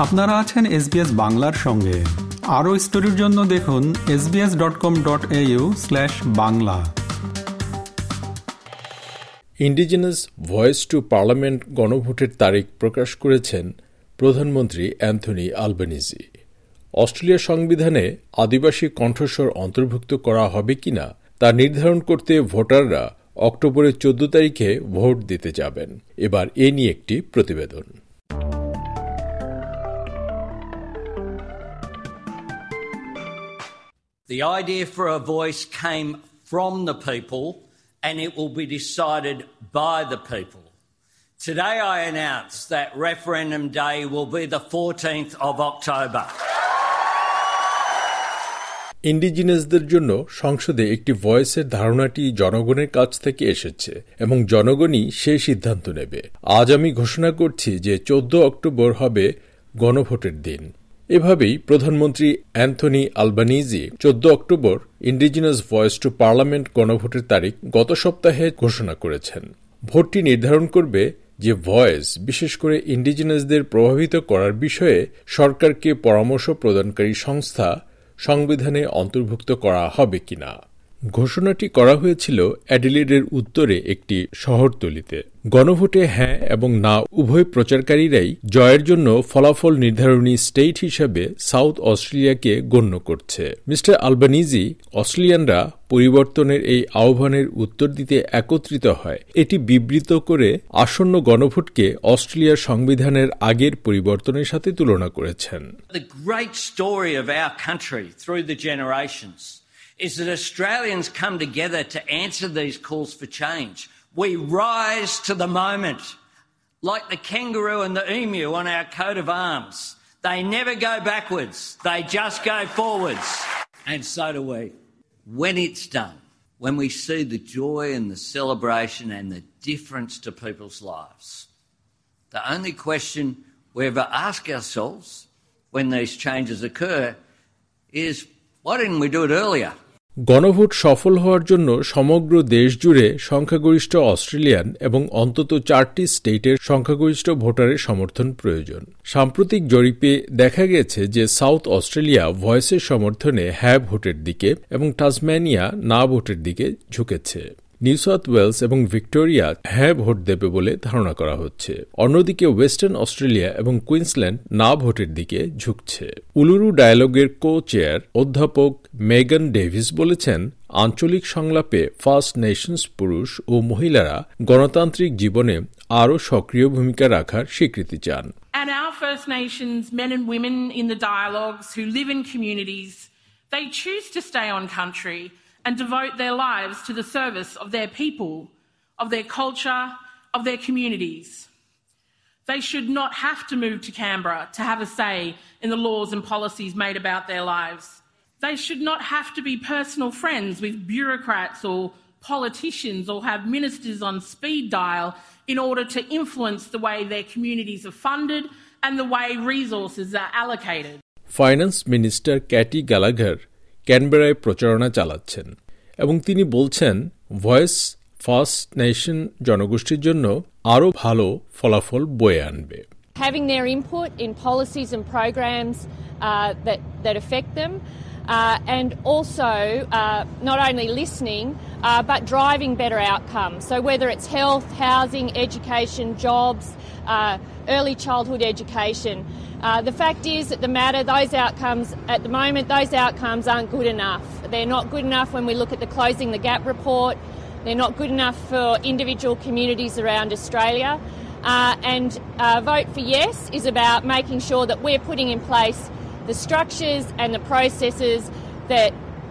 আপনারা আছেন এসবিএস বাংলার সঙ্গে। আরও স্টোরির জন্য দেখুন SBS dot com dot AU slash Bangla. Indigenous Voice to Parliament গণভোটের তারিখ প্রকাশ করেছেন প্রধানমন্ত্রী অ্যান্থনি আলবানিজি। অস্ট্রেলিয়া সংবিধানে আদিবাসী কণ্ঠস্বর অন্তর্ভুক্ত করা হবে কিনা তা নির্ধারণ করতে ভোটাররা অক্টোবরের চোদ্দ তারিখে ভোট দিতে যাবেন। এবার এ নিয়ে একটি প্রতিবেদন। The idea for a voice came from the people and it will be decided by the people. Today I announce that referendum day will be the 14th of October. ইন্ডিজিনাসদের জন্য সংসদে একটি ভয়েসের ধারণাটি জনগণের কাছ থেকে এসেছে এবং জনগণই সে সিদ্ধান্ত নেবে আজ আমি ঘোষণা করছি যে চোদ্দ অক্টোবর হবে গণভোটের দিন এভাবেই প্রধানমন্ত্রী অ্যান্থনি আলবানিজি চোদ্দ October Indigenous Voice to Parliament গণভোটের তারিখ গত সপ্তাহে ঘোষণা করেছেন। ভোটটি নির্ধারণ করবে যে ভয়েস বিশেষ করে ইন্ডিজিনাসদের প্রভাবিত করার বিষয়ে সরকারকে পরামর্শ প্রদানকারী সংস্থা সংবিধানে অন্তর্ভুক্ত করা হবে কিনা। ঘোষণাটি করা হয়েছিল অ্যাডিলেডের উত্তরে একটি শহরতলিতে। গণভোটে হ্যাঁ এবং না উভয় প্রচারকারীরাই জয়ের জন্য ফলাফল নির্ধারণী স্টেট হিসাবে সাউথ অস্ট্রেলিয়াকে গণ্য করছে। মিস্টার আলবানিজি, অস্ট্রেলিয়ানরা পরিবর্তনের এই আহ্বানের উত্তর দিতে একত্রিত হয়। এটি বিবৃত করে আসন্ন গণভোটকে অস্ট্রেলিয়ার সংবিধানের আগের পরিবর্তনের সাথে তুলনা করেছেন। Is that Australians come together to answer these calls for change. We rise to the moment, like the kangaroo and the emu on our coat of arms. They never go backwards, they just go forwards. And so do we. When it's done, when we see the joy and the celebration and the difference to people's lives, the only question we ever ask ourselves when these changes occur is why didn't we do it earlier? গণভোট সফল হওয়ার জন্য সমগ্র দেশ জুড়ে সংখ্যাগরিষ্ঠ Australian এবং অন্তত চারটি স্টেটের সংখ্যাগরিষ্ঠ ভোটারের সমর্থন প্রয়োজন। সাম্প্রতিক জরিপে দেখা গেছে যে সাউথ অস্ট্রেলিয়া ভয়েসের সমর্থনে হ্যাঁ ভোটের দিকে এবং টাসম্যানিয়া না ভোটের দিকে ঝুঁকেছে। নিউ সাউথ ওয়েলস এবং ভিক্টোরিয়া হ্যাঁ ভোট দেবে বলে ধারণা করা হচ্ছে। অন্যদিকে ওয়েস্টার্ন অস্ট্রেলিয়া এবং কুইন্সল্যান্ড না ভোটের দিকে ঝুঁকছে। উলুরু ডায়ালগের কো চেয়ার অধ্যাপক মেগান ডেভিস বলেছেন আঞ্চলিক সংলাপে ফার্স্ট নেশনস পুরুষ ও মহিলারা গণতান্ত্রিক জীবনে আরও সক্রিয় ভূমিকা রাখার স্বীকৃতি চান। And our First Nations men and women in the dialogues who live in communities, they choose to stay on country and devote their lives to the service of their people, of their culture, of their communities. They should not have to move to Canberra to have a say in the laws and policies made about their lives. They should not have to be personal friends with bureaucrats or politicians or have ministers on speed dial in order to influence the way their communities are funded and the way resources are allocated. Finance Minister Katy Gallagher ক্যানবেরায় প্রচারণা চালাচ্ছেন এবং তিনি বলছেন voice first nation জনগোষ্ঠীর জন্য আরও ভালো ফলাফল বয়ে আনবে। Having their input in policies and programs uh, that, that affect them, uh, and also uh, not only listening uh, but driving better outcomes. So, whether it's health, housing, education, jobs, uh, early childhood education. Uh, the fact is that the matter, those outcomes, at the moment, those outcomes aren't good enough. They're not good enough when we look at the Closing the Gap report. They're not good enough for individual communities around Australia. Uh, and Vote for Yes is about making sure that we're putting in place the structures and the processes that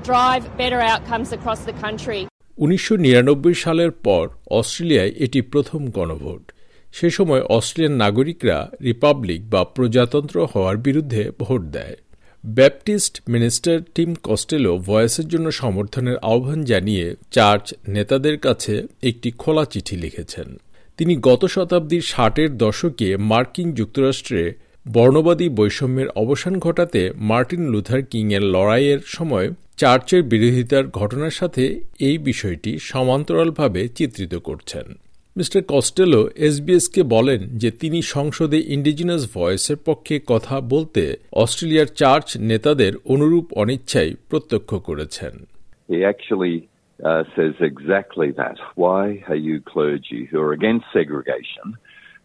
drive better outcomes across the country. উনিশশো নিরানব্বই সালের পর অস্ট্রেলিয়ায় এটি প্রথম গণভোট। সে সময় Australian নাগরিকরা রিপাবলিক বা প্রজাতন্ত্র হওয়ার বিরুদ্ধে ভোট দেয়। ব্যাপটিস্ট মিনিস্টার টিম কস্টেলো ভয়েসের জন্য সমর্থনের আহ্বান জানিয়ে চার্চ নেতাদের কাছে একটি খোলা চিঠি লিখেছেন। তিনি গত শতাব্দীর ষাটের দশকে মার্কিন যুক্তরাষ্ট্রে বর্ণবাদী বৈষম্যের অবসান ঘটাতে মার্টিন লুথার কিংয়ের লড়াইয়ের সময় চার্চের বিরোধিতার ঘটনার সাথে এই বিষয়টি সমান্তরালভাবে চিত্রিত করছেন মিস্টার কস্টেলো এসবিএসকে বলেন যে তিনি সংসদে ইন্ডিজিনাস ভয়েসের পক্ষে কথা বলতে অস্ট্রেলিয়ার চার্চ নেতাদের অনুরূপ অনিচ্ছাই প্রত্যক্ষ করেছেন uh, says exactly that. Why are you clergy who are against segregation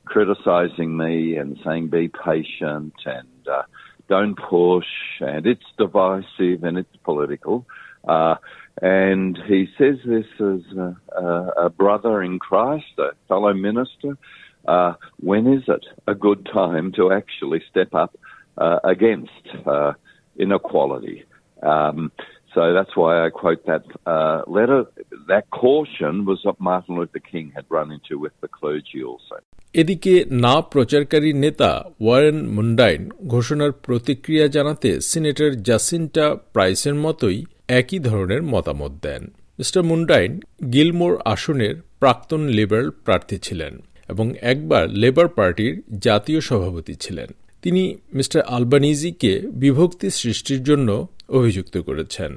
criticizing me and saying be patient and uh, don't push and it's divisive and it's political? Uh, and he says this as a, a, a brother in Christ, a fellow minister. Uh, when is it a good time to actually step up uh, against uh, inequality? Um, so that's why I quote that uh, letter. That caution was what Martin Luther King had run into with the clergy also. এদিকে না প্রচারকারী নেতা Warren মুন্ডাইন ঘোষণার প্রতিক্রিয়া জানাতে senator Jacinta প্রাইসের মতোই একই ধরনের মতামত দেন মিস্টার মুন্ডাইন গিলমোর আসনের প্রাক্তন লেবার প্রার্থী ছিলেন এবং একবার লেবার পার্টির জাতীয় সভাপতি ছিলেন তিনি মিস্টার আলবানিজিকে বিভক্তি সৃষ্টির জন্য অভিযুক্ত করেছেন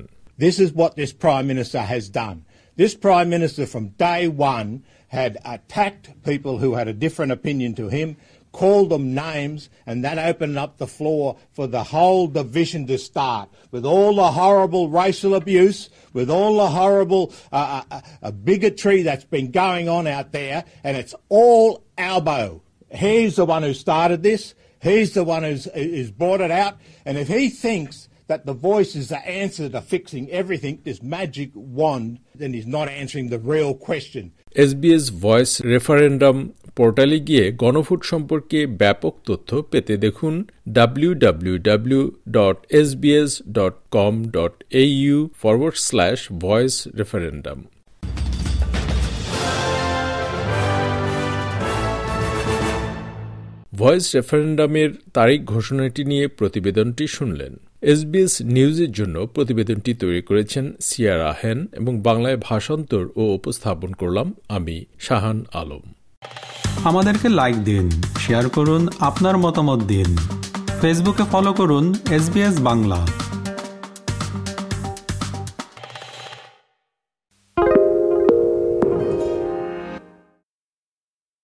This is what this Prime Minister has done. This Prime Minister from day one had attacked people who had a different opinion to him, called them names, and that opened up the floor for the whole division to start with all the horrible racial abuse, with all the horrible uh, uh, uh, bigotry that's been going on out there, and it's all Albo. He's the one who started this. He's the one who's, who's brought it out. And if he thinks that the voice is the answer to fixing everything, this magic wand, then he's not answering the real question. SBS voice referendum পোর্টালে গিয়ে গণভোট সম্পর্কে ব্যাপক তথ্য পেতে দেখুন www.sbs.com.au forward slash voice referendum. Voice রেফারেন্ডামের তারিখ ঘোষণাটি নিয়ে প্রতিবেদনটি শুনলেন এসবিএস নিউজের জন্য প্রতিবেদনটি তৈরি করেছেন সিয়ার আহেন এবং বাংলায় ভাষান্তর ও উপস্থাপন করলাম আমি শাহান আলম। আমাদেরকে লাইক দিন শেয়ার করুন, আপনার মতামত দিন। ফেসবুকে ফলো করুন এস বাংলা।